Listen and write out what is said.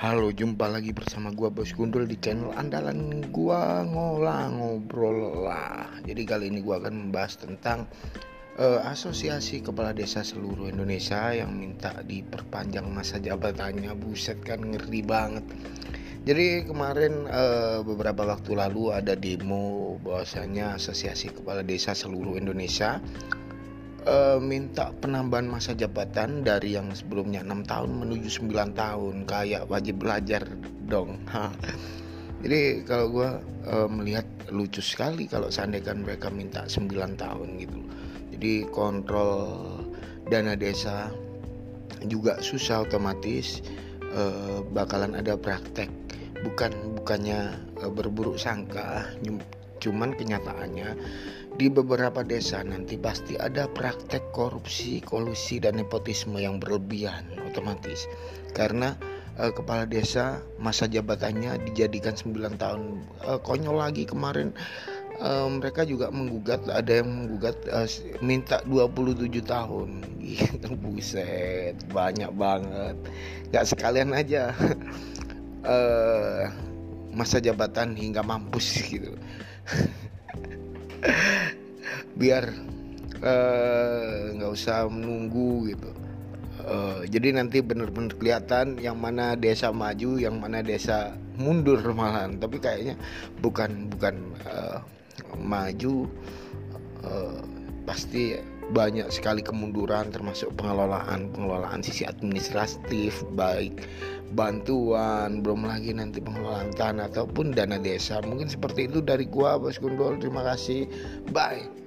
Halo, jumpa lagi bersama gua Bos Gundul di channel andalan gua ngolah ngobrol lah. Jadi kali ini gua akan membahas tentang uh, asosiasi kepala desa seluruh Indonesia yang minta diperpanjang masa jabatannya. Buset kan ngeri banget. Jadi kemarin uh, beberapa waktu lalu ada demo bahwasanya asosiasi kepala desa seluruh Indonesia uh, minta penambahan masa jabatan dari yang sebelumnya enam tahun menuju 9 tahun. Kayak wajib belajar dong. Jadi kalau gue uh, melihat lucu sekali kalau seandainya mereka minta 9 tahun gitu. Jadi kontrol dana desa juga susah otomatis uh, bakalan ada praktek. Bukan bukannya berburuk sangka cuman kenyataannya di beberapa desa nanti pasti ada praktek korupsi, kolusi dan nepotisme yang berlebihan otomatis. Karena uh, kepala desa masa jabatannya dijadikan 9 tahun uh, konyol lagi kemarin uh, mereka juga menggugat ada yang menggugat uh, minta 27 tahun. Gitu buset banyak banget. Nggak sekalian aja masa jabatan hingga mampus gitu biar eh, nggak uh, usah menunggu gitu. Uh, jadi nanti benar-benar kelihatan yang mana desa maju yang mana desa mundur malahan. Tapi kayaknya bukan bukan uh, maju uh, pasti banyak sekali kemunduran termasuk pengelolaan pengelolaan sisi administratif baik bantuan belum lagi nanti pengelolaan tanah ataupun dana desa. Mungkin seperti itu dari gua Bos Gundol terima kasih. Bye